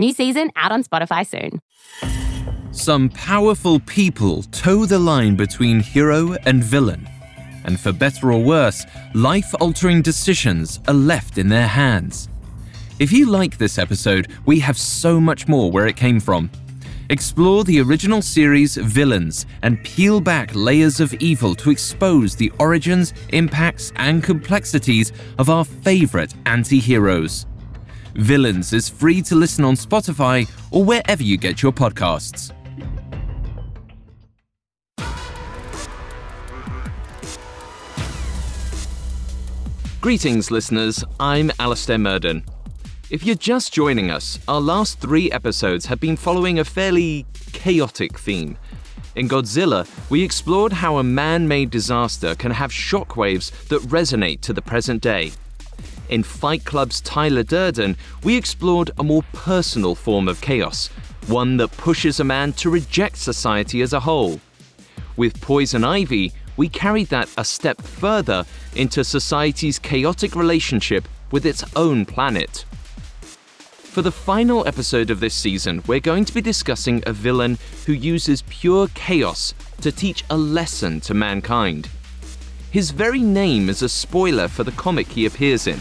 New season out on Spotify soon. Some powerful people toe the line between hero and villain. And for better or worse, life altering decisions are left in their hands. If you like this episode, we have so much more where it came from. Explore the original series Villains and peel back layers of evil to expose the origins, impacts, and complexities of our favorite anti heroes. Villains is free to listen on Spotify or wherever you get your podcasts. Greetings, listeners. I'm Alastair Murden. If you're just joining us, our last three episodes have been following a fairly chaotic theme. In Godzilla, we explored how a man made disaster can have shockwaves that resonate to the present day. In Fight Club's Tyler Durden, we explored a more personal form of chaos, one that pushes a man to reject society as a whole. With Poison Ivy, we carried that a step further into society's chaotic relationship with its own planet. For the final episode of this season, we're going to be discussing a villain who uses pure chaos to teach a lesson to mankind. His very name is a spoiler for the comic he appears in,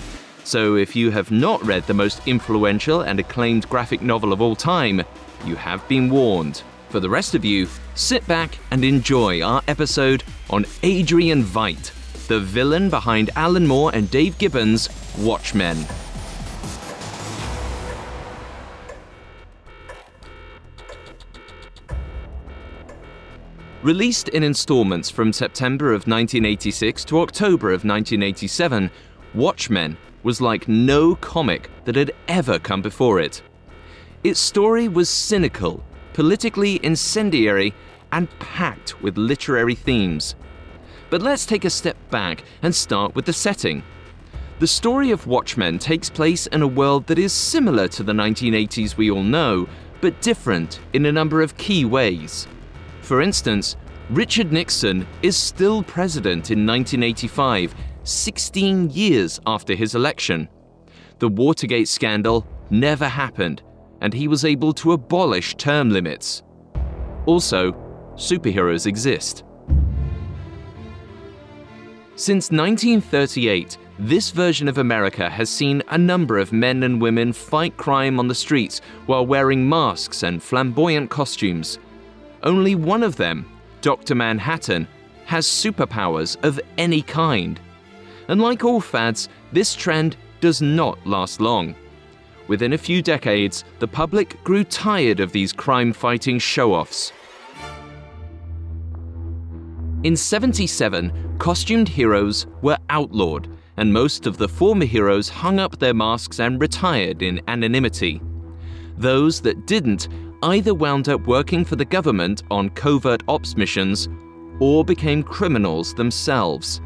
so if you have not read the most influential and acclaimed graphic novel of all time, you have been warned. For the rest of you, sit back and enjoy our episode on Adrian Veidt, the villain behind Alan Moore and Dave Gibbons' Watchmen. Released in installments from September of 1986 to October of 1987, Watchmen was like no comic that had ever come before it. Its story was cynical, politically incendiary, and packed with literary themes. But let's take a step back and start with the setting. The story of Watchmen takes place in a world that is similar to the 1980s we all know, but different in a number of key ways. For instance, Richard Nixon is still president in 1985, 16 years after his election. The Watergate scandal never happened, and he was able to abolish term limits. Also, superheroes exist. Since 1938, this version of America has seen a number of men and women fight crime on the streets while wearing masks and flamboyant costumes. Only one of them, Dr. Manhattan, has superpowers of any kind. And like all fads, this trend does not last long. Within a few decades, the public grew tired of these crime fighting show offs. In 77, costumed heroes were outlawed, and most of the former heroes hung up their masks and retired in anonymity. Those that didn't either wound up working for the government on covert ops missions or became criminals themselves.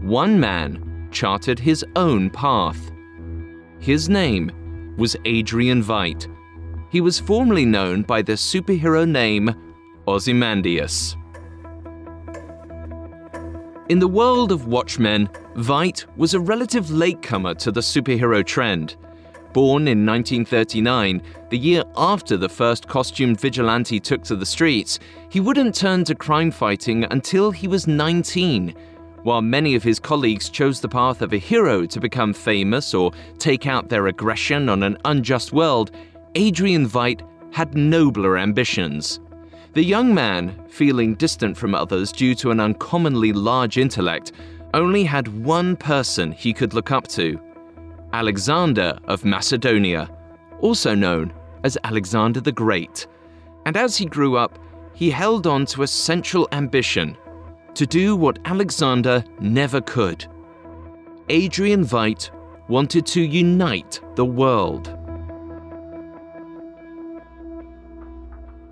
One man charted his own path. His name was Adrian Veidt. He was formerly known by the superhero name Ozymandias. In the world of Watchmen, Veidt was a relative latecomer to the superhero trend. Born in 1939, the year after the first costumed vigilante took to the streets, he wouldn't turn to crime fighting until he was 19. While many of his colleagues chose the path of a hero to become famous or take out their aggression on an unjust world, Adrian Veidt had nobler ambitions. The young man, feeling distant from others due to an uncommonly large intellect, only had one person he could look up to Alexander of Macedonia, also known as Alexander the Great. And as he grew up, he held on to a central ambition to do what Alexander never could. Adrian Veidt wanted to unite the world.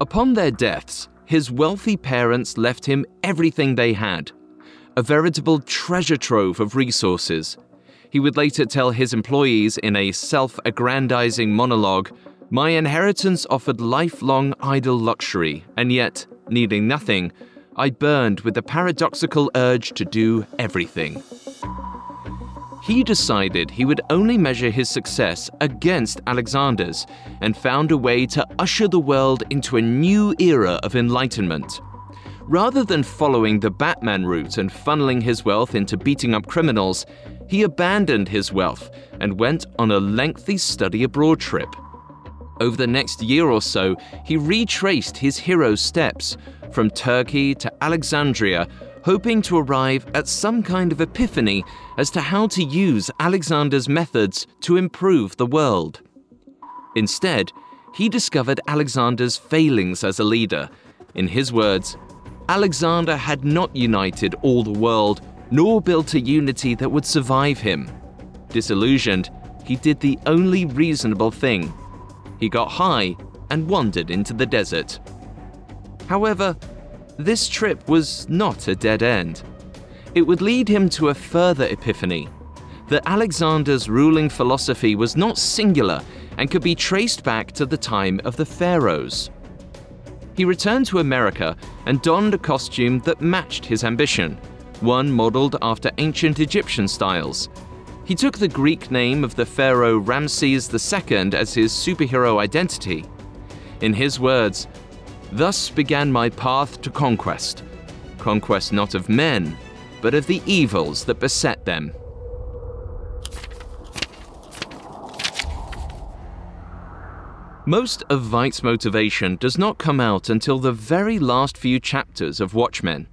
Upon their deaths, his wealthy parents left him everything they had a veritable treasure trove of resources. He would later tell his employees in a self aggrandizing monologue My inheritance offered lifelong idle luxury, and yet, needing nothing, I burned with the paradoxical urge to do everything. He decided he would only measure his success against Alexander's and found a way to usher the world into a new era of enlightenment. Rather than following the Batman route and funneling his wealth into beating up criminals, he abandoned his wealth and went on a lengthy study abroad trip. Over the next year or so, he retraced his hero's steps from Turkey to Alexandria, hoping to arrive at some kind of epiphany as to how to use Alexander's methods to improve the world. Instead, he discovered Alexander's failings as a leader. In his words, Alexander had not united all the world, nor built a unity that would survive him. Disillusioned, he did the only reasonable thing he got high and wandered into the desert. However, this trip was not a dead end. It would lead him to a further epiphany that Alexander's ruling philosophy was not singular and could be traced back to the time of the pharaohs. He returned to America and donned a costume that matched his ambition, one modeled after ancient Egyptian styles, he took the Greek name of the pharaoh Ramses II as his superhero identity. In his words, Thus began my path to conquest. Conquest not of men, but of the evils that beset them. Most of Veidt's motivation does not come out until the very last few chapters of Watchmen.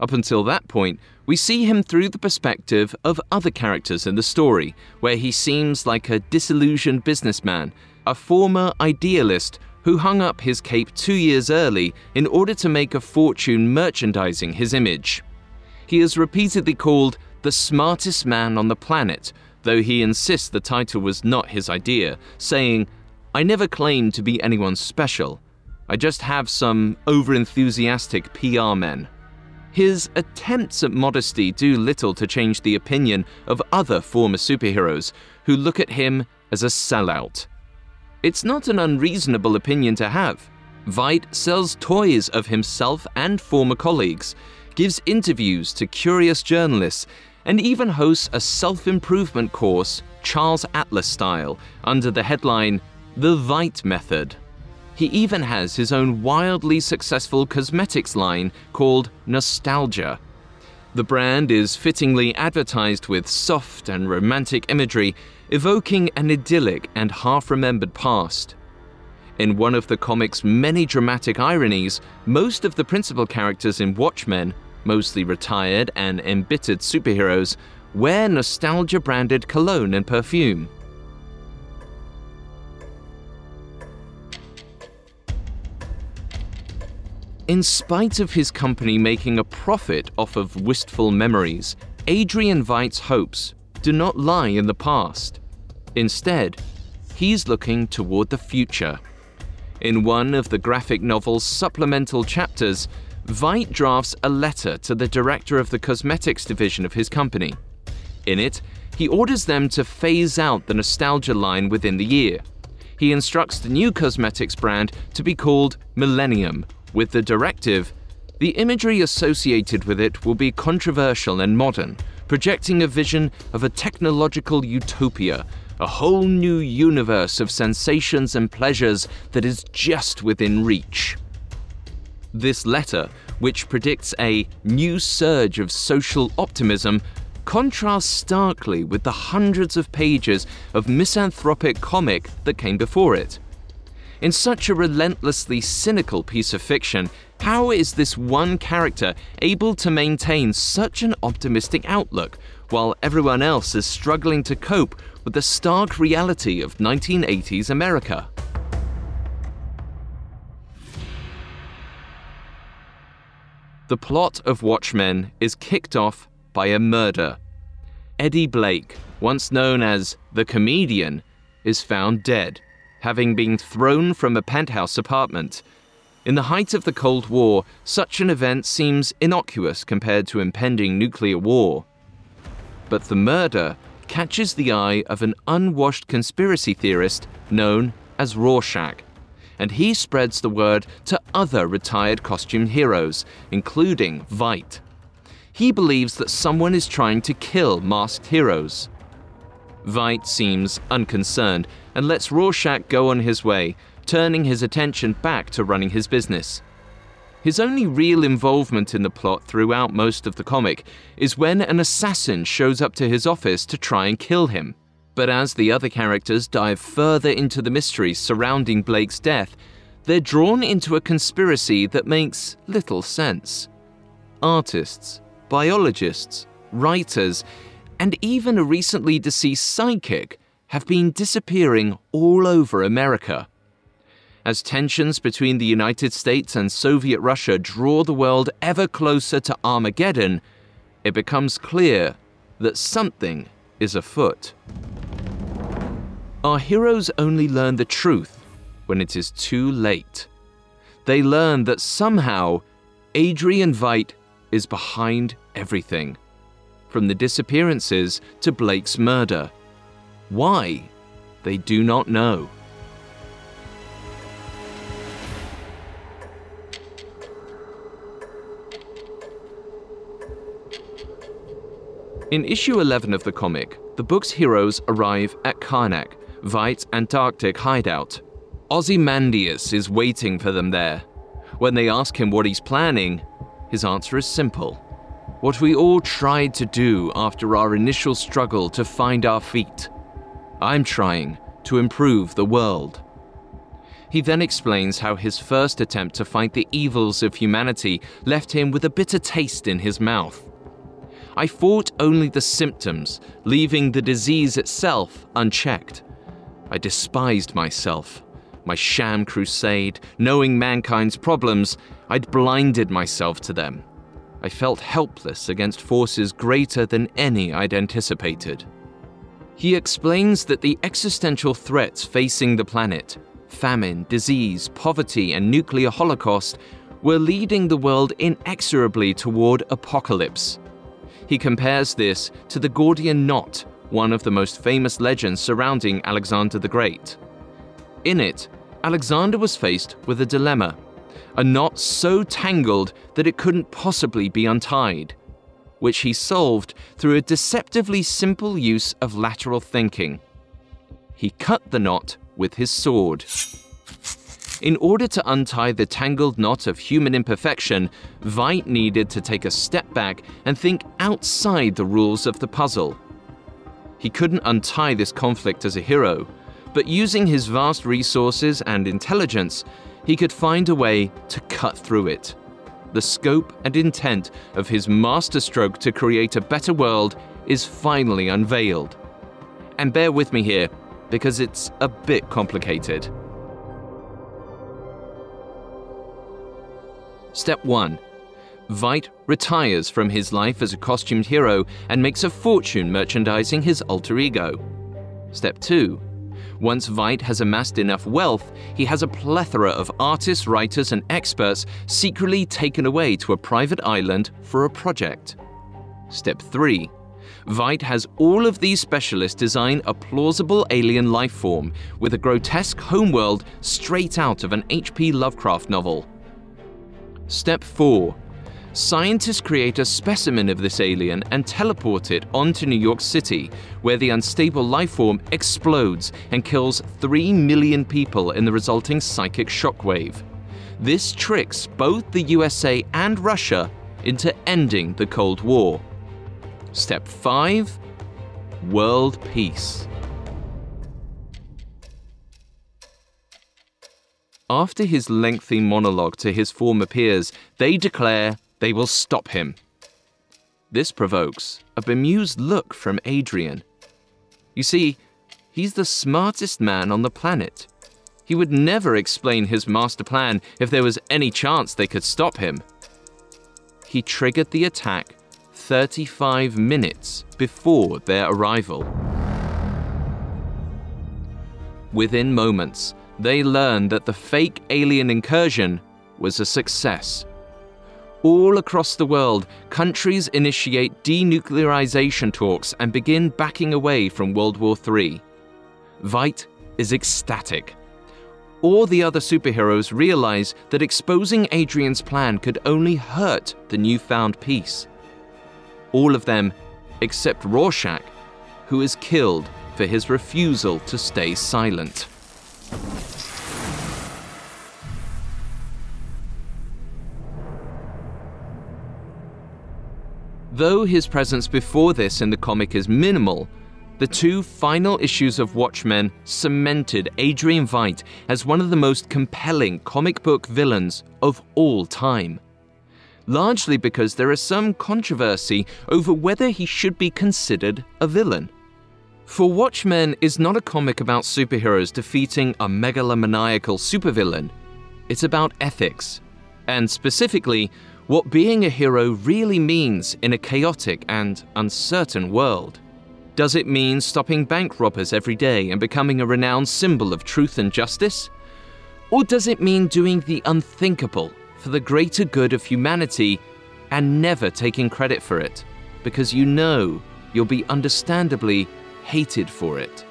Up until that point, we see him through the perspective of other characters in the story, where he seems like a disillusioned businessman, a former idealist who hung up his cape two years early in order to make a fortune merchandising his image. He is repeatedly called the smartest man on the planet, though he insists the title was not his idea, saying, I never claimed to be anyone special. I just have some overenthusiastic PR men. His attempts at modesty do little to change the opinion of other former superheroes who look at him as a sellout. It's not an unreasonable opinion to have. Veidt sells toys of himself and former colleagues, gives interviews to curious journalists, and even hosts a self improvement course, Charles Atlas style, under the headline The Veidt Method. He even has his own wildly successful cosmetics line called Nostalgia. The brand is fittingly advertised with soft and romantic imagery, evoking an idyllic and half remembered past. In one of the comic's many dramatic ironies, most of the principal characters in Watchmen, mostly retired and embittered superheroes, wear nostalgia branded cologne and perfume. In spite of his company making a profit off of wistful memories, Adrian Veidt's hopes do not lie in the past. Instead, he's looking toward the future. In one of the graphic novel's supplemental chapters, Veidt drafts a letter to the director of the cosmetics division of his company. In it, he orders them to phase out the nostalgia line within the year. He instructs the new cosmetics brand to be called Millennium with the directive, the imagery associated with it will be controversial and modern, projecting a vision of a technological utopia, a whole new universe of sensations and pleasures that is just within reach. This letter, which predicts a new surge of social optimism, contrasts starkly with the hundreds of pages of misanthropic comic that came before it. In such a relentlessly cynical piece of fiction, how is this one character able to maintain such an optimistic outlook while everyone else is struggling to cope with the stark reality of 1980s America? The plot of Watchmen is kicked off by a murder. Eddie Blake, once known as the comedian, is found dead, having been thrown from a penthouse apartment. In the height of the Cold War, such an event seems innocuous compared to impending nuclear war. But the murder catches the eye of an unwashed conspiracy theorist known as Rorschach, and he spreads the word to other retired costume heroes, including Veidt. He believes that someone is trying to kill masked heroes. Veidt seems unconcerned and lets Rorschach go on his way, turning his attention back to running his business. His only real involvement in the plot throughout most of the comic is when an assassin shows up to his office to try and kill him. But as the other characters dive further into the mysteries surrounding Blake's death, they're drawn into a conspiracy that makes little sense. Artists, biologists, writers, and even a recently deceased psychic have been disappearing all over America. As tensions between the United States and Soviet Russia draw the world ever closer to Armageddon, it becomes clear that something is afoot. Our heroes only learn the truth when it is too late. They learn that somehow Adrian Veidt is behind everything, from the disappearances to Blake's murder. Why? They do not know. In issue 11 of the comic, the book's heroes arrive at Karnak, Veidt's Antarctic hideout. Ozymandias is waiting for them there. When they ask him what he's planning, his answer is simple. What we all tried to do after our initial struggle to find our feet. I'm trying to improve the world. He then explains how his first attempt to fight the evils of humanity left him with a bitter taste in his mouth. I fought only the symptoms, leaving the disease itself unchecked. I despised myself, my sham crusade, knowing mankind's problems, I'd blinded myself to them. I felt helpless against forces greater than any I'd anticipated. He explains that the existential threats facing the planet famine, disease, poverty, and nuclear holocaust were leading the world inexorably toward apocalypse. He compares this to the Gordian knot, one of the most famous legends surrounding Alexander the Great. In it, Alexander was faced with a dilemma a knot so tangled that it couldn't possibly be untied, which he solved through a deceptively simple use of lateral thinking. He cut the knot with his sword. In order to untie the tangled knot of human imperfection, Veidt needed to take a step back and think outside the rules of the puzzle. He couldn't untie this conflict as a hero, but using his vast resources and intelligence, he could find a way to cut through it. The scope and intent of his masterstroke to create a better world is finally unveiled. And bear with me here, because it's a bit complicated. Step 1. Veidt retires from his life as a costumed hero and makes a fortune merchandising his alter ego. Step 2. Once Veidt has amassed enough wealth, he has a plethora of artists, writers, and experts secretly taken away to a private island for a project. Step 3. Veidt has all of these specialists design a plausible alien life form with a grotesque homeworld straight out of an H.P. Lovecraft novel. Step 4. Scientists create a specimen of this alien and teleport it onto New York City, where the unstable life form explodes and kills 3 million people in the resulting psychic shockwave. This tricks both the USA and Russia into ending the Cold War. Step 5 World Peace. after his lengthy monologue to his former peers, they declare they will stop him. This provokes a bemused look from Adrian. You see, he's the smartest man on the planet. He would never explain his master plan if there was any chance they could stop him. He triggered the attack 35 minutes before their arrival. Within moments, they learned that the fake alien incursion was a success. All across the world, countries initiate denuclearization talks and begin backing away from World War III. Veidt is ecstatic. All the other superheroes realize that exposing Adrian's plan could only hurt the newfound peace. All of them except Rorschach, who is killed for his refusal to stay silent. Though his presence before this in the comic is minimal, the two final issues of Watchmen cemented Adrian Veidt as one of the most compelling comic book villains of all time. Largely because there is some controversy over whether he should be considered a villain. For Watchmen is not a comic about superheroes defeating a megalomaniacal supervillain. It's about ethics, and specifically, what being a hero really means in a chaotic and uncertain world. Does it mean stopping bank robbers every day and becoming a renowned symbol of truth and justice? Or does it mean doing the unthinkable for the greater good of humanity and never taking credit for it because you know you'll be understandably hated for it?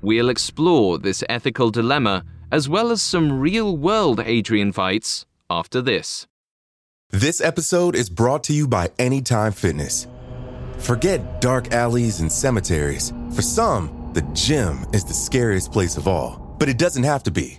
We'll explore this ethical dilemma as well as some real world Adrian Veidts after this. This episode is brought to you by Anytime Fitness. Forget dark alleys and cemeteries. For some, the gym is the scariest place of all, but it doesn't have to be.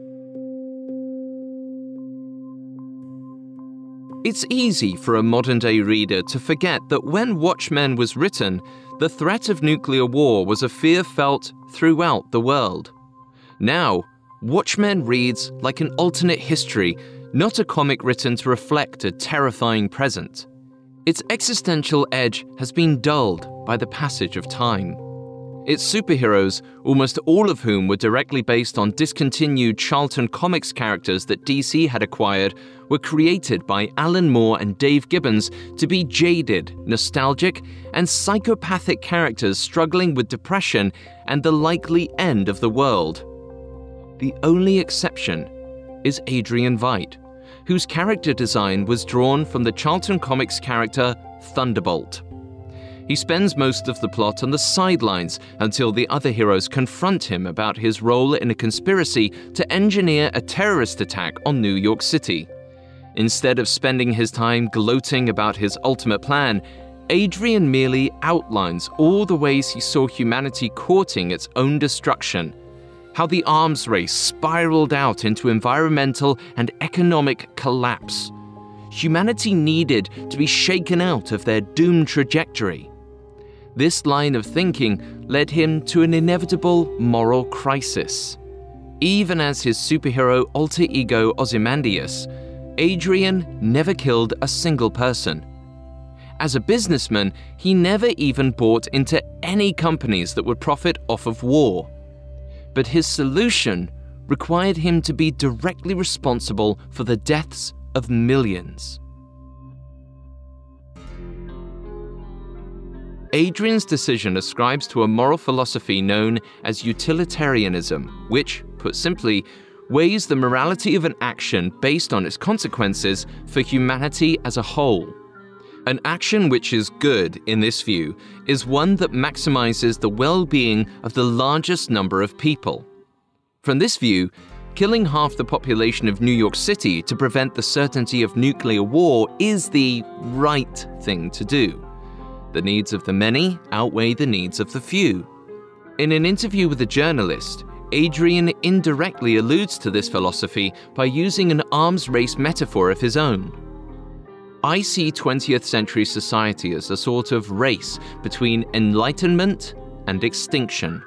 It's easy for a modern day reader to forget that when Watchmen was written, the threat of nuclear war was a fear felt throughout the world. Now, Watchmen reads like an alternate history, not a comic written to reflect a terrifying present. Its existential edge has been dulled by the passage of time. Its superheroes, almost all of whom were directly based on discontinued Charlton Comics characters that DC had acquired, were created by Alan Moore and Dave Gibbons to be jaded, nostalgic, and psychopathic characters struggling with depression and the likely end of the world. The only exception is Adrian Veidt, whose character design was drawn from the Charlton Comics character Thunderbolt. He spends most of the plot on the sidelines until the other heroes confront him about his role in a conspiracy to engineer a terrorist attack on New York City. Instead of spending his time gloating about his ultimate plan, Adrian merely outlines all the ways he saw humanity courting its own destruction. How the arms race spiraled out into environmental and economic collapse. Humanity needed to be shaken out of their doomed trajectory. This line of thinking led him to an inevitable moral crisis. Even as his superhero alter ego Ozymandias, Adrian never killed a single person. As a businessman, he never even bought into any companies that would profit off of war. But his solution required him to be directly responsible for the deaths of millions. Adrian's decision ascribes to a moral philosophy known as utilitarianism, which, put simply, weighs the morality of an action based on its consequences for humanity as a whole. An action which is good, in this view, is one that maximizes the well being of the largest number of people. From this view, killing half the population of New York City to prevent the certainty of nuclear war is the right thing to do. The needs of the many outweigh the needs of the few. In an interview with a journalist, Adrian indirectly alludes to this philosophy by using an arms race metaphor of his own. I see 20th century society as a sort of race between enlightenment and extinction.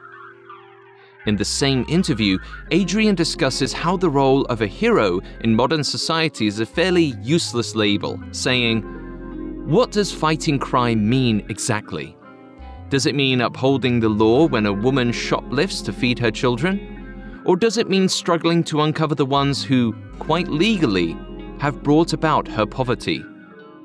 In the same interview, Adrian discusses how the role of a hero in modern society is a fairly useless label, saying, What does fighting crime mean exactly? Does it mean upholding the law when a woman shoplifts to feed her children? Or does it mean struggling to uncover the ones who, quite legally, have brought about her poverty?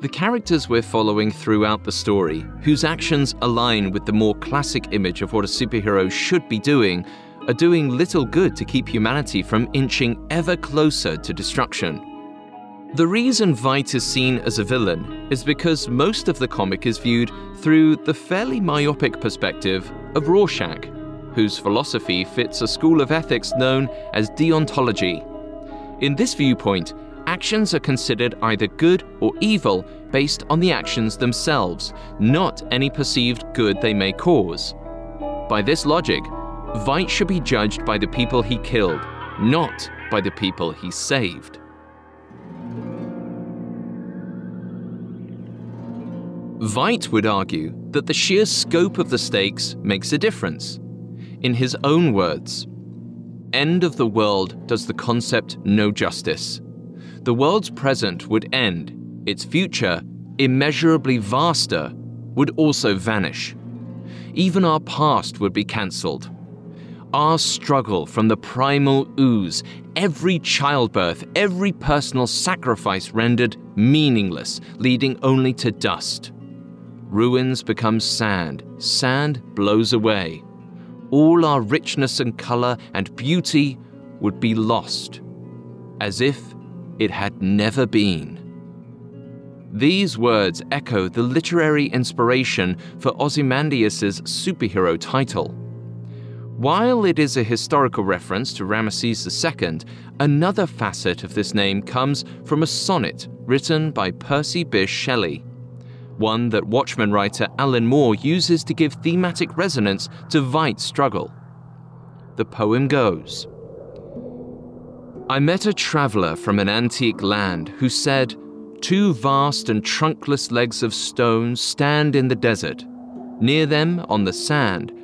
The characters we're following throughout the story, whose actions align with the more classic image of what a superhero should be doing, are doing little good to keep humanity from inching ever closer to destruction. The reason Veidt is seen as a villain is because most of the comic is viewed through the fairly myopic perspective of Rorschach, whose philosophy fits a school of ethics known as deontology. In this viewpoint, actions are considered either good or evil based on the actions themselves, not any perceived good they may cause. By this logic, Veidt should be judged by the people he killed, not by the people he saved. Veidt would argue that the sheer scope of the stakes makes a difference. In his own words, end of the world does the concept no justice. The world's present would end, its future, immeasurably vaster, would also vanish. Even our past would be cancelled. Our struggle from the primal ooze, every childbirth, every personal sacrifice rendered meaningless, leading only to dust. Ruins become sand, sand blows away. All our richness and colour and beauty would be lost, as if it had never been. These words echo the literary inspiration for Ozymandias' superhero title. While it is a historical reference to Ramesses II, another facet of this name comes from a sonnet written by Percy Bysshe Shelley one that Watchmen writer Alan Moore uses to give thematic resonance to Veidt's struggle. The poem goes I met a traveller from an antique land who said, Two vast and trunkless legs of stone stand in the desert. Near them, on the sand,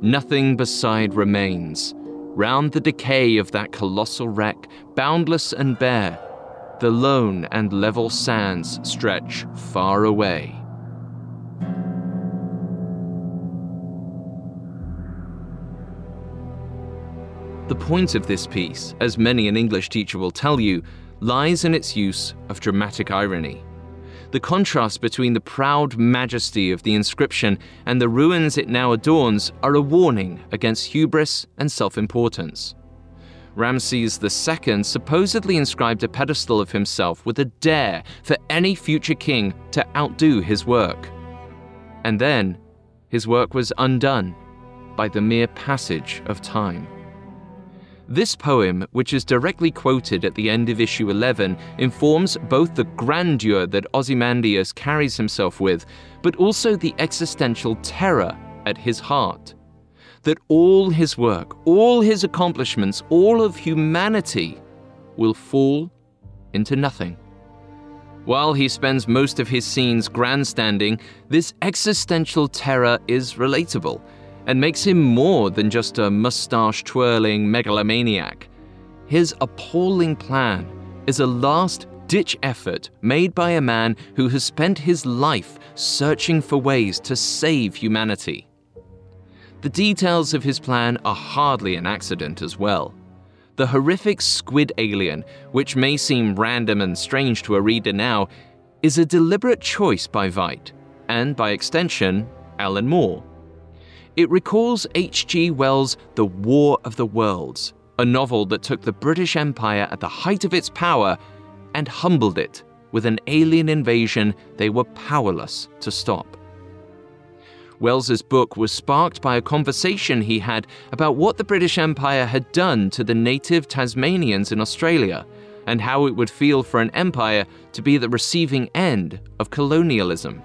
Nothing beside remains. Round the decay of that colossal wreck, boundless and bare, the lone and level sands stretch far away. The point of this piece, as many an English teacher will tell you, lies in its use of dramatic irony. The contrast between the proud majesty of the inscription and the ruins it now adorns are a warning against hubris and self importance. Ramses II supposedly inscribed a pedestal of himself with a dare for any future king to outdo his work. And then, his work was undone by the mere passage of time. This poem, which is directly quoted at the end of issue 11, informs both the grandeur that Ozymandias carries himself with, but also the existential terror at his heart. That all his work, all his accomplishments, all of humanity will fall into nothing. While he spends most of his scenes grandstanding, this existential terror is relatable and makes him more than just a mustache twirling megalomaniac. His appalling plan is a last ditch effort made by a man who has spent his life searching for ways to save humanity. The details of his plan are hardly an accident as well. the horrific squid alien, which may seem random and strange to a reader now, is a deliberate choice by Veidt, and by extension, Alan Moore. It recalls H.G. Wells' The War of the Worlds, a novel that took the British Empire at the height of its power and humbled it with an alien invasion they were powerless to stop. Wells's book was sparked by a conversation he had about what the British Empire had done to the native Tasmanians in Australia and how it would feel for an empire to be the receiving end of colonialism.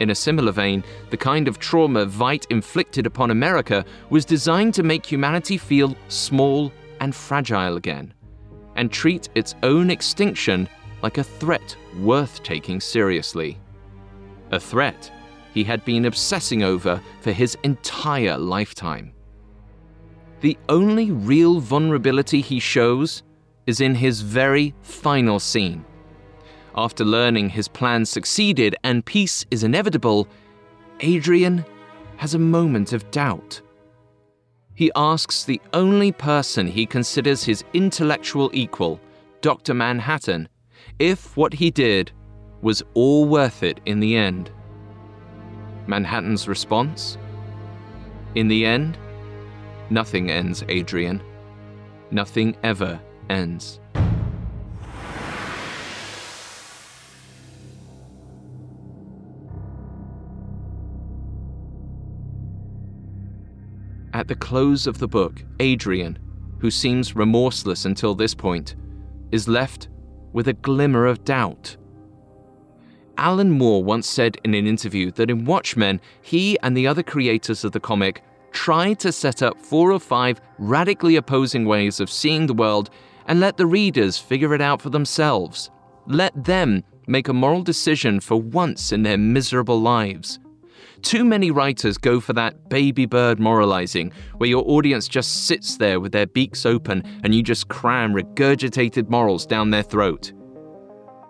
In a similar vein, the kind of trauma Veidt inflicted upon America was designed to make humanity feel small and fragile again, and treat its own extinction like a threat worth taking seriously. A threat he had been obsessing over for his entire lifetime. The only real vulnerability he shows is in his very final scene. After learning his plan succeeded and peace is inevitable, Adrian has a moment of doubt. He asks the only person he considers his intellectual equal, Dr. Manhattan, if what he did was all worth it in the end. Manhattan's response? In the end, nothing ends, Adrian. Nothing ever ends. At the close of the book, Adrian, who seems remorseless until this point, is left with a glimmer of doubt. Alan Moore once said in an interview that in Watchmen, he and the other creators of the comic tried to set up four or five radically opposing ways of seeing the world and let the readers figure it out for themselves. Let them make a moral decision for once in their miserable lives. Too many writers go for that baby bird moralizing, where your audience just sits there with their beaks open and you just cram regurgitated morals down their throat.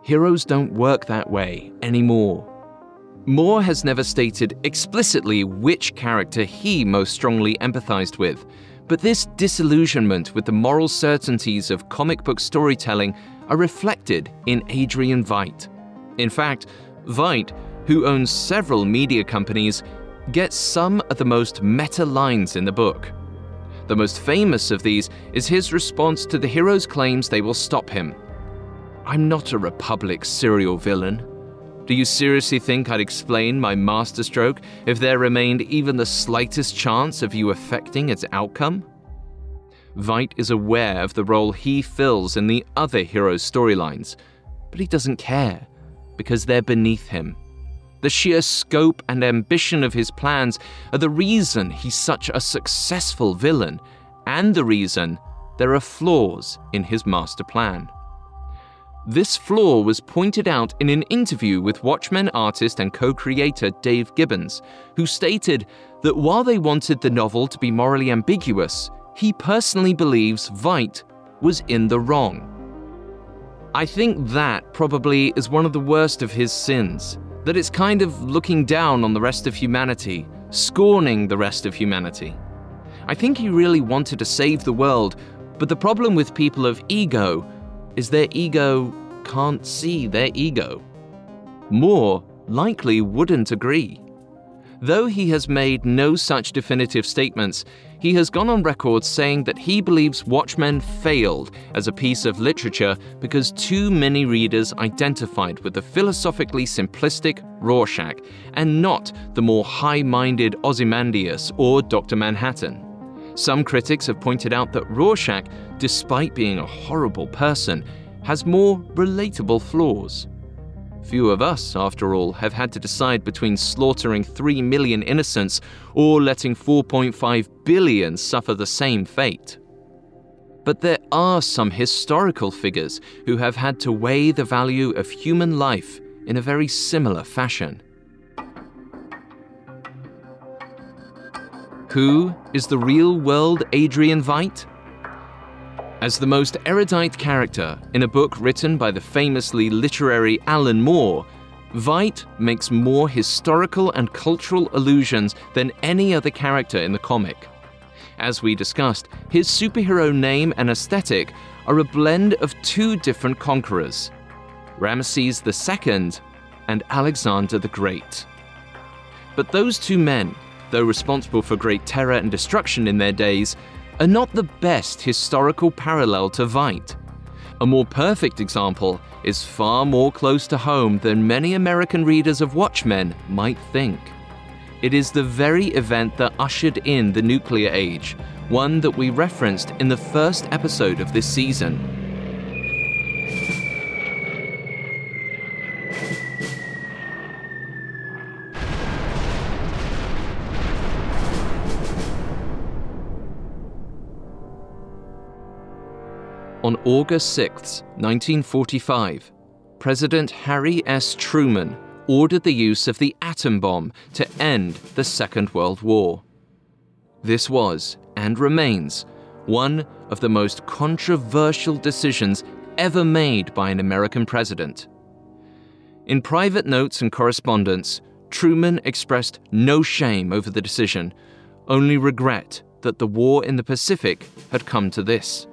Heroes don't work that way anymore. Moore has never stated explicitly which character he most strongly empathized with, but this disillusionment with the moral certainties of comic book storytelling are reflected in Adrian Veidt. In fact, Veidt, who owns several media companies, gets some of the most meta lines in the book. The most famous of these is his response to the hero's claims they will stop him I'm not a Republic serial villain. Do you seriously think I'd explain my masterstroke if there remained even the slightest chance of you affecting its outcome? Veidt is aware of the role he fills in the other heroes' storylines, but he doesn't care because they're beneath him. The sheer scope and ambition of his plans are the reason he's such a successful villain, and the reason there are flaws in his master plan. This flaw was pointed out in an interview with Watchmen artist and co creator Dave Gibbons, who stated that while they wanted the novel to be morally ambiguous, he personally believes Veidt was in the wrong. I think that probably is one of the worst of his sins, that it's kind of looking down on the rest of humanity, scorning the rest of humanity. I think he really wanted to save the world, but the problem with people of ego is their ego can't see their ego. Moore likely wouldn't agree. Though he has made no such definitive statements, he has gone on record saying that he believes Watchmen failed as a piece of literature because too many readers identified with the philosophically simplistic Rorschach and not the more high minded Ozymandias or Dr. Manhattan. Some critics have pointed out that Rorschach, despite being a horrible person, has more relatable flaws. Few of us, after all, have had to decide between slaughtering 3 million innocents or letting 4.5 billion suffer the same fate. But there are some historical figures who have had to weigh the value of human life in a very similar fashion. Who is the real world Adrian Veidt? As the most erudite character in a book written by the famously literary Alan Moore, Veidt makes more historical and cultural allusions than any other character in the comic. As we discussed, his superhero name and aesthetic are a blend of two different conquerors Ramesses II and Alexander the Great. But those two men, though responsible for great terror and destruction in their days, are not the best historical parallel to Veidt. A more perfect example is far more close to home than many American readers of Watchmen might think. It is the very event that ushered in the nuclear age, one that we referenced in the first episode of this season. On August 6, 1945, President Harry S. Truman ordered the use of the atom bomb to end the Second World War. This was, and remains, one of the most controversial decisions ever made by an American president. In private notes and correspondence, Truman expressed no shame over the decision, only regret that the war in the Pacific had come to this.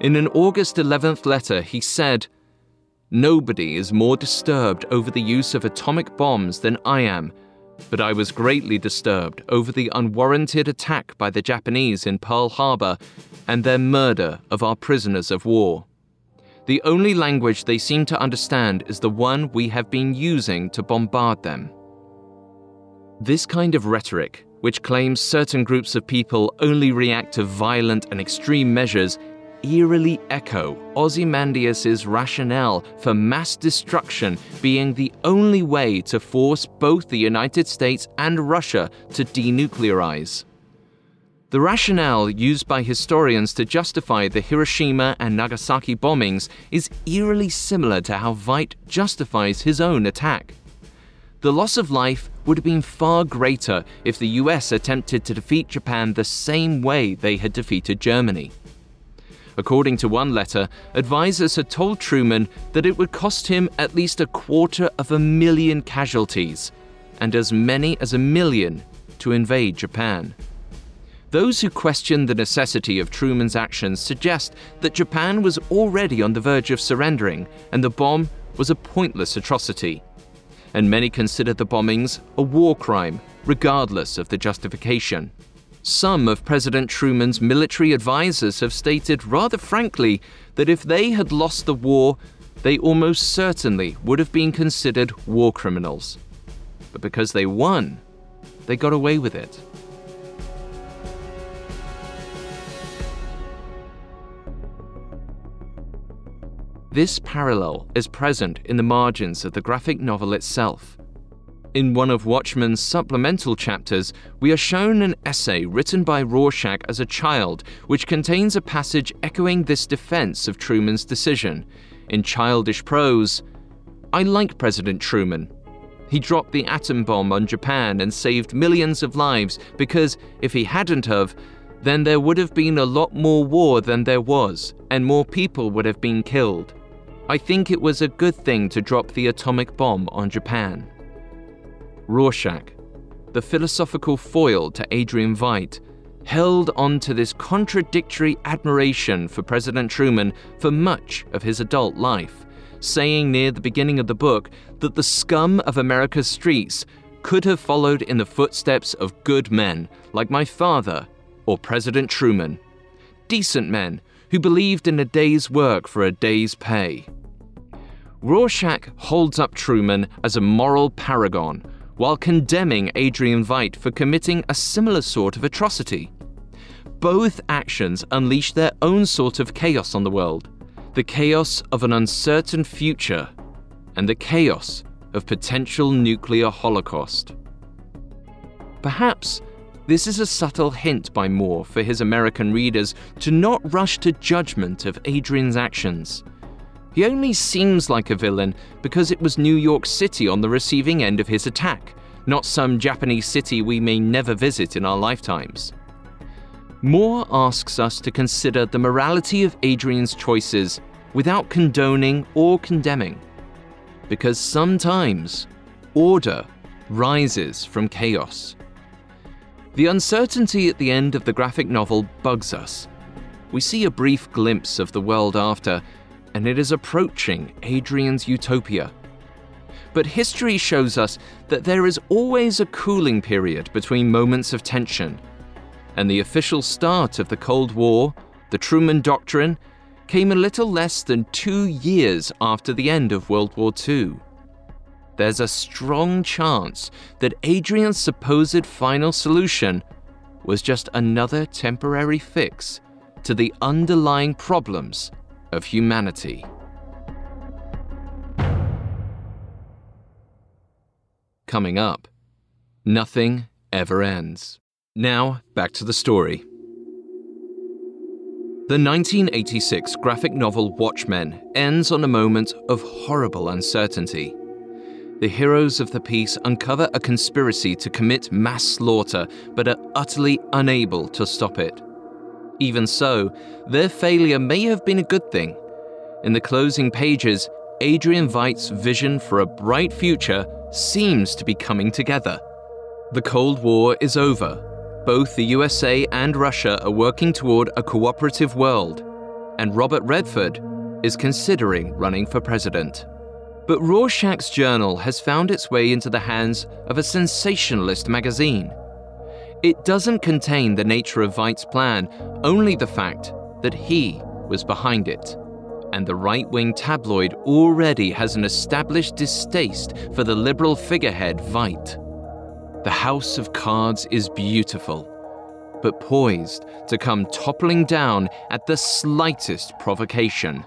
In an August 11th letter, he said, Nobody is more disturbed over the use of atomic bombs than I am, but I was greatly disturbed over the unwarranted attack by the Japanese in Pearl Harbor and their murder of our prisoners of war. The only language they seem to understand is the one we have been using to bombard them. This kind of rhetoric, which claims certain groups of people only react to violent and extreme measures, eerily echo Ozymandias's rationale for mass destruction being the only way to force both the United States and Russia to denuclearize. The rationale used by historians to justify the Hiroshima and Nagasaki bombings is eerily similar to how Veidt justifies his own attack. The loss of life would have been far greater if the US attempted to defeat Japan the same way they had defeated Germany. According to one letter, advisors had told Truman that it would cost him at least a quarter of a million casualties, and as many as a million to invade Japan. Those who question the necessity of Truman's actions suggest that Japan was already on the verge of surrendering and the bomb was a pointless atrocity. And many consider the bombings a war crime, regardless of the justification. Some of President Truman's military advisors have stated rather frankly that if they had lost the war, they almost certainly would have been considered war criminals. But because they won, they got away with it. This parallel is present in the margins of the graphic novel itself. In one of Watchmen's supplemental chapters, we are shown an essay written by Rorschach as a child, which contains a passage echoing this defense of Truman's decision. In childish prose, I like President Truman. He dropped the atom bomb on Japan and saved millions of lives because if he hadn't have, then there would have been a lot more war than there was, and more people would have been killed. I think it was a good thing to drop the atomic bomb on Japan. Rorschach, the philosophical foil to Adrian Veidt, held on to this contradictory admiration for President Truman for much of his adult life, saying near the beginning of the book that the scum of America's streets could have followed in the footsteps of good men like my father or President Truman. Decent men who believed in a day's work for a day's pay. Rorschach holds up Truman as a moral paragon while condemning Adrian Veidt for committing a similar sort of atrocity. Both actions unleash their own sort of chaos on the world the chaos of an uncertain future and the chaos of potential nuclear holocaust. Perhaps this is a subtle hint by Moore for his American readers to not rush to judgment of Adrian's actions he only seems like a villain because it was New York City on the receiving end of his attack, not some Japanese city we may never visit in our lifetimes. Moore asks us to consider the morality of Adrian's choices without condoning or condemning. Because sometimes order rises from chaos. The uncertainty at the end of the graphic novel bugs us. We see a brief glimpse of the world after, and it is approaching Adrian's utopia. But history shows us that there is always a cooling period between moments of tension. And the official start of the Cold War, the Truman Doctrine, came a little less than two years after the end of World War II. There's a strong chance that Adrian's supposed final solution was just another temporary fix to the underlying problems of humanity. Coming up, nothing ever ends. Now, back to the story. The 1986 graphic novel Watchmen ends on a moment of horrible uncertainty. The heroes of the piece uncover a conspiracy to commit mass slaughter but are utterly unable to stop it. Even so, their failure may have been a good thing. In the closing pages, Adrian Veidt's vision for a bright future seems to be coming together. The Cold War is over, both the USA and Russia are working toward a cooperative world, and Robert Redford is considering running for president. But Rorschach's journal has found its way into the hands of a sensationalist magazine. It doesn't contain the nature of Veidt's plan, only the fact that he was behind it. And the right wing tabloid already has an established distaste for the liberal figurehead Veidt. The house of cards is beautiful, but poised to come toppling down at the slightest provocation.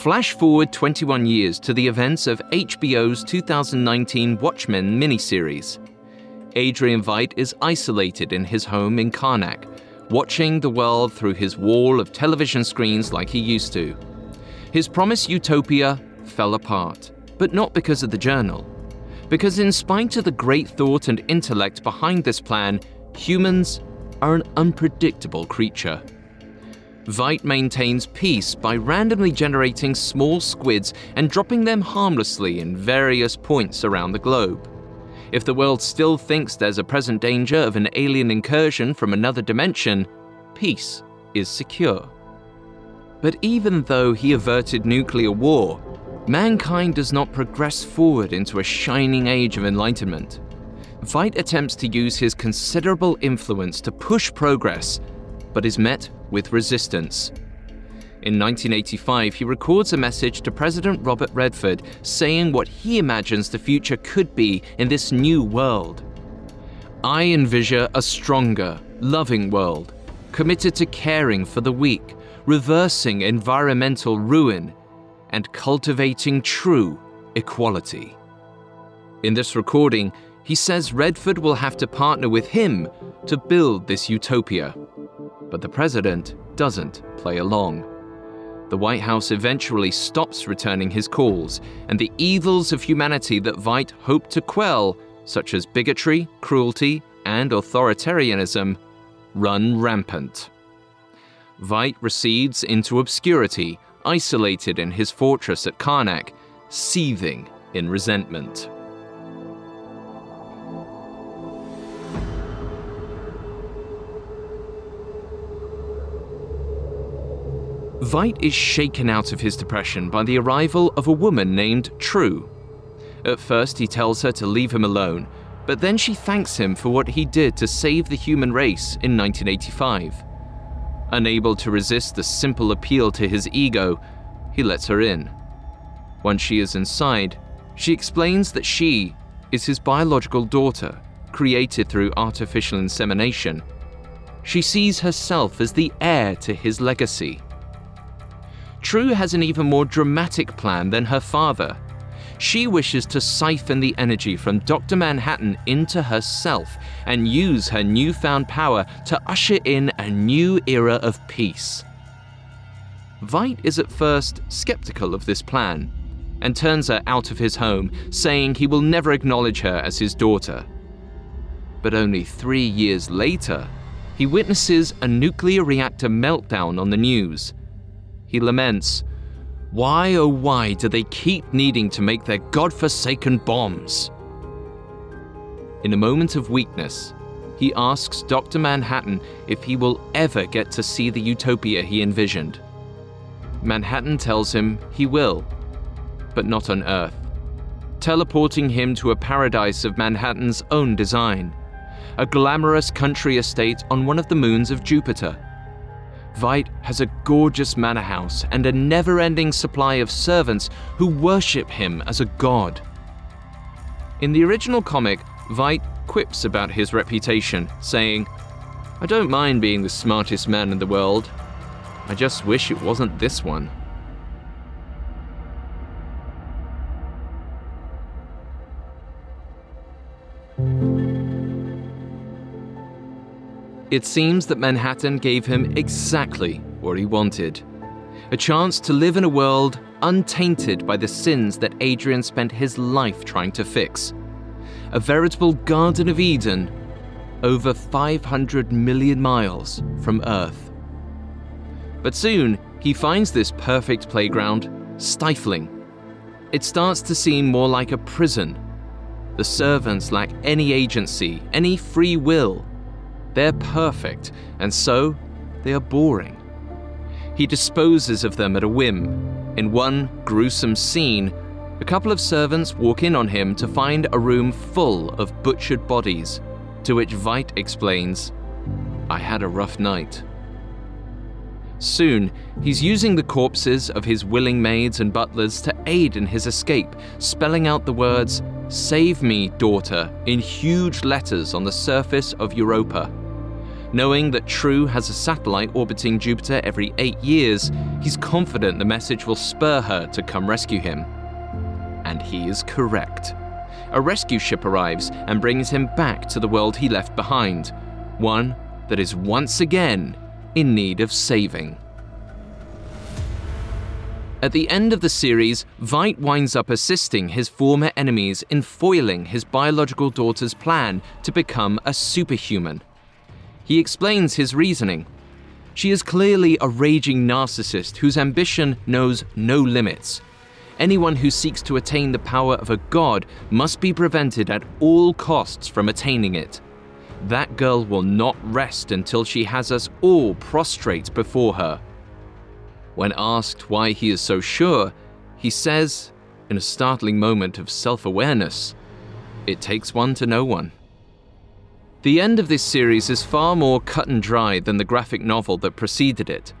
Flash forward 21 years to the events of HBO's 2019 Watchmen miniseries. Adrian Veidt is isolated in his home in Karnak, watching the world through his wall of television screens like he used to. His promised utopia fell apart, but not because of the journal. Because, in spite of the great thought and intellect behind this plan, humans are an unpredictable creature. Veidt maintains peace by randomly generating small squids and dropping them harmlessly in various points around the globe. If the world still thinks there's a present danger of an alien incursion from another dimension, peace is secure. But even though he averted nuclear war, mankind does not progress forward into a shining age of enlightenment. Veidt attempts to use his considerable influence to push progress, but is met with resistance. In 1985, he records a message to President Robert Redford saying what he imagines the future could be in this new world. I envision a stronger, loving world, committed to caring for the weak, reversing environmental ruin, and cultivating true equality. In this recording, he says Redford will have to partner with him to build this utopia. But the president doesn't play along. The White House eventually stops returning his calls, and the evils of humanity that Veidt hoped to quell, such as bigotry, cruelty, and authoritarianism, run rampant. Veidt recedes into obscurity isolated in his fortress at Karnak, seething in resentment. Veidt is shaken out of his depression by the arrival of a woman named Trieu. At first, he tells her to leave him alone, but then she thanks him for what he did to save the human race in 1985. Unable to resist the simple appeal to his ego, he lets her in. Once she is inside, she explains that she is his biological daughter, created through artificial insemination. She sees herself as the heir to his legacy. Trieu has an even more dramatic plan than her father she wishes to siphon the energy from Dr. Manhattan into herself and use her newfound power to usher in a new era of peace. Veidt is at first skeptical of this plan and turns her out of his home, saying he will never acknowledge her as his daughter. But only three years later, he witnesses a nuclear reactor meltdown on the news. He laments, Why, oh, why do they keep needing to make their god-forsaken bombs? In a moment of weakness, he asks Dr. Manhattan if he will ever get to see the utopia he envisioned. Manhattan tells him he will, but not on Earth, teleporting him to a paradise of Manhattan's own design, a glamorous country estate on one of the moons of Jupiter. Veidt has a gorgeous manor house and a never ending supply of servants who worship him as a god. In the original comic, Veidt quips about his reputation, saying, I don't mind being the smartest man in the world. I just wish it wasn't this one. It seems that Manhattan gave him exactly what he wanted a chance to live in a world untainted by the sins that Adrian spent his life trying to fix. A veritable Garden of Eden over 500 million miles from Earth. But soon, he finds this perfect playground stifling. It starts to seem more like a prison. The servants lack any agency, any free will. They're perfect, and so they are boring. He disposes of them at a whim. In one gruesome scene, a couple of servants walk in on him to find a room full of butchered bodies, to which Veidt explains, I had a rough night. Soon, he's using the corpses of his willing maids and butlers to aid in his escape, spelling out the words, Save me, daughter, in huge letters on the surface of Europa. Knowing that Trieu has a satellite orbiting Jupiter every eight years, he's confident the message will spur her to come rescue him. And he is correct. A rescue ship arrives and brings him back to the world he left behind, one that is once again in need of saving. At the end of the series, Veidt winds up assisting his former enemies in foiling his biological daughter's plan to become a superhuman. He explains his reasoning. She is clearly a raging narcissist whose ambition knows no limits. Anyone who seeks to attain the power of a god must be prevented at all costs from attaining it. That girl will not rest until she has us all prostrate before her. When asked why he is so sure, he says, in a startling moment of self awareness, it takes one to know one. The end of this series is far more cut and dry than the graphic novel that preceded it.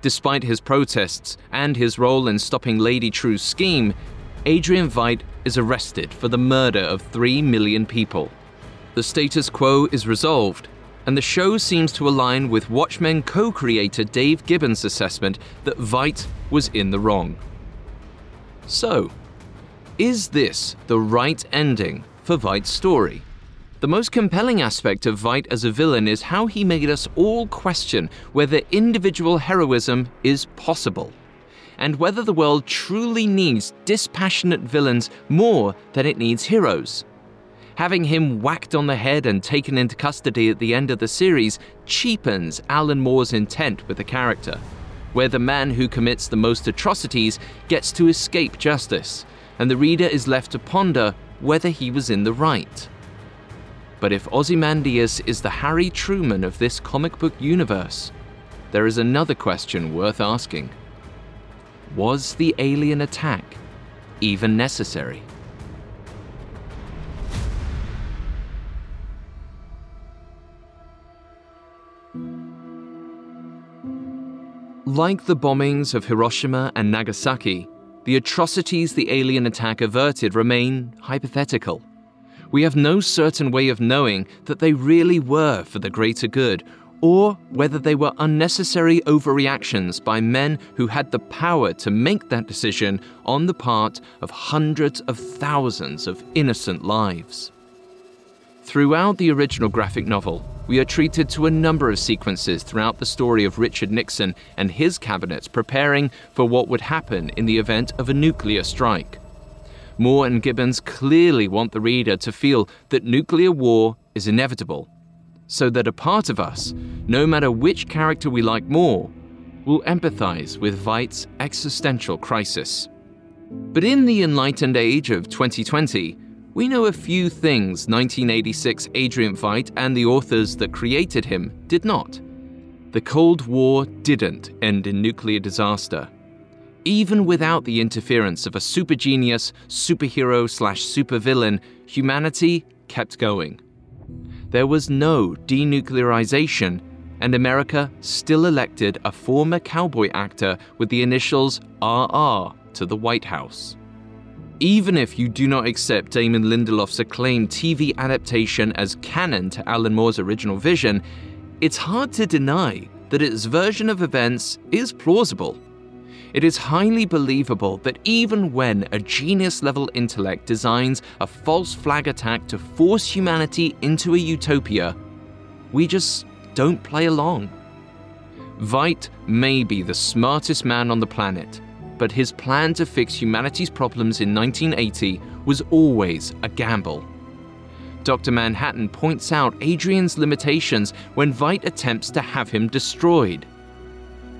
Despite his protests and his role in stopping Lady Trieu's scheme, Adrian Veidt is arrested for the murder of 3 million people. The status quo is resolved, and the show seems to align with Watchmen co creator Dave Gibbons' assessment that Veidt was in the wrong. So, is this the right ending for Veidt's story? The most compelling aspect of Veidt as a villain is how he made us all question whether individual heroism is possible, and whether the world truly needs dispassionate villains more than it needs heroes having him whacked on the head and taken into custody at the end of the series cheapens Alan Moore's intent with the character, where the man who commits the most atrocities gets to escape justice, and the reader is left to ponder whether he was in the right. But if Ozymandias is the Harry Truman of this comic book universe, there is another question worth asking. Was the alien attack even necessary? Like the bombings of Hiroshima and Nagasaki, the atrocities the alien attack averted remain hypothetical. We have no certain way of knowing that they really were for the greater good, or whether they were unnecessary overreactions by men who had the power to make that decision on the part of hundreds of thousands of innocent lives. Throughout the original graphic novel, we are treated to a number of sequences throughout the story of Richard Nixon and his cabinet preparing for what would happen in the event of a nuclear strike. Moore and Gibbons clearly want the reader to feel that nuclear war is inevitable, so that a part of us, no matter which character we like more, will empathize with Veidt's existential crisis. But in the enlightened age of 2020, we know a few things 1986 Adrian Veidt and the authors that created him did not. The Cold War didn't end in nuclear disaster. Even without the interference of a super genius, superhero slash supervillain, humanity kept going. There was no denuclearization, and America still elected a former cowboy actor with the initials RR to the White House. Even if you do not accept Damon Lindelof's acclaimed TV adaptation as canon to Alan Moore's original vision, it's hard to deny that its version of events is plausible. It is highly believable that even when a genius level intellect designs a false flag attack to force humanity into a utopia, we just don't play along. Veidt may be the smartest man on the planet, but his plan to fix humanity's problems in 1980 was always a gamble. Dr. Manhattan points out Adrian's limitations when Veidt attempts to have him destroyed.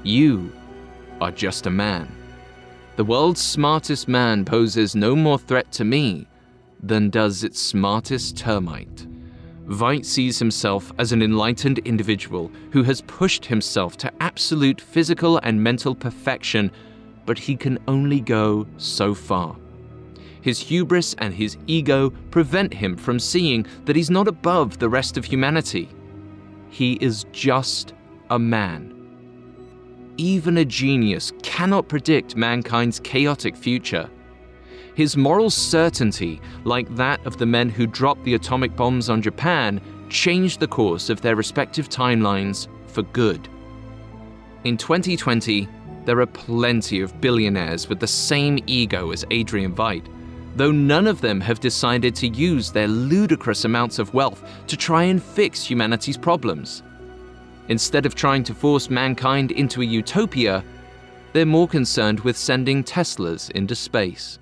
You are just a man. The world's smartest man poses no more threat to me than does its smartest termite. Veidt sees himself as an enlightened individual who has pushed himself to absolute physical and mental perfection but he can only go so far. His hubris and his ego prevent him from seeing that he's not above the rest of humanity. He is just a man. Even a genius cannot predict mankind's chaotic future. His moral certainty, like that of the men who dropped the atomic bombs on Japan, changed the course of their respective timelines for good. In 2020, there are plenty of billionaires with the same ego as Adrian Veidt, though none of them have decided to use their ludicrous amounts of wealth to try and fix humanity's problems. Instead of trying to force mankind into a utopia, they're more concerned with sending Teslas into space.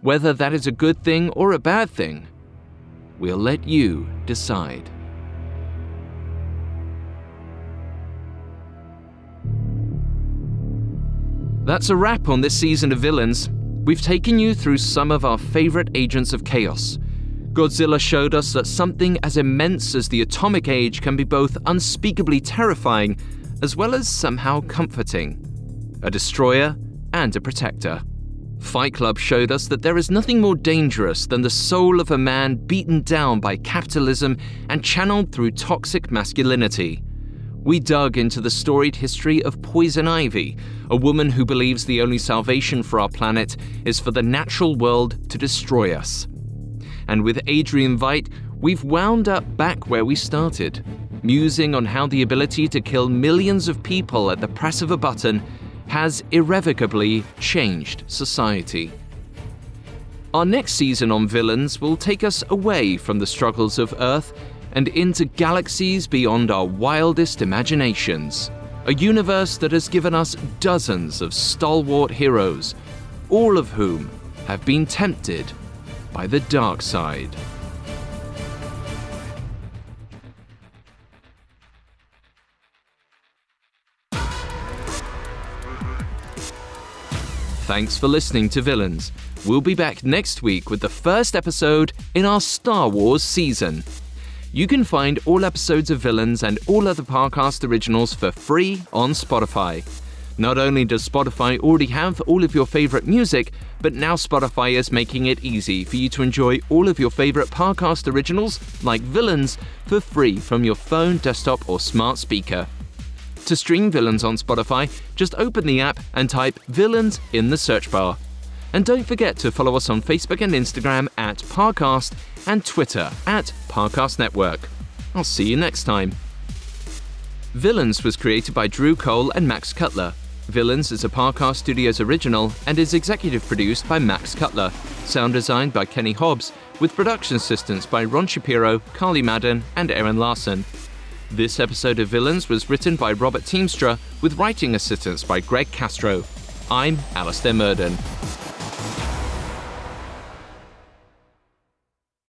Whether that is a good thing or a bad thing, we'll let you decide. That's a wrap on this season of Villains. We've taken you through some of our favorite agents of chaos. Godzilla showed us that something as immense as the atomic age can be both unspeakably terrifying as well as somehow comforting. A destroyer and a protector. Fight Club showed us that there is nothing more dangerous than the soul of a man beaten down by capitalism and channeled through toxic masculinity we dug into the storied history of Poison Ivy, a woman who believes the only salvation for our planet is for the natural world to destroy us. And with Adrian Veidt, we've wound up back where we started, musing on how the ability to kill millions of people at the press of a button has irrevocably changed society. Our next season on villains will take us away from the struggles of Earth and into galaxies beyond our wildest imaginations. A universe that has given us dozens of stalwart heroes, all of whom have been tempted by the dark side. Thanks for listening to Villains. We'll be back next week with the first episode in our Star Wars season. You can find all episodes of Villains and all other Parcast originals for free on Spotify. Not only does Spotify already have all of your favorite music, but now Spotify is making it easy for you to enjoy all of your favorite Parcast originals, like Villains, for free from your phone, desktop, or smart speaker. To stream Villains on Spotify, just open the app and type Villains in the search bar. And don't forget to follow us on Facebook and Instagram at Parcast and Twitter at Parcast Network. I'll see you next time. Villains was created by Drew Cole and Max Cutler. Villains is a Parcast Studios original and is executive produced by Max Cutler. Sound designed by Kenny Hobbs, with production assistance by Ron Shapiro, Carly Madden, and Aaron Larson. This episode of Villains was written by Robert Teamstra, with writing assistance by Greg Castro. I'm Alastair Murden.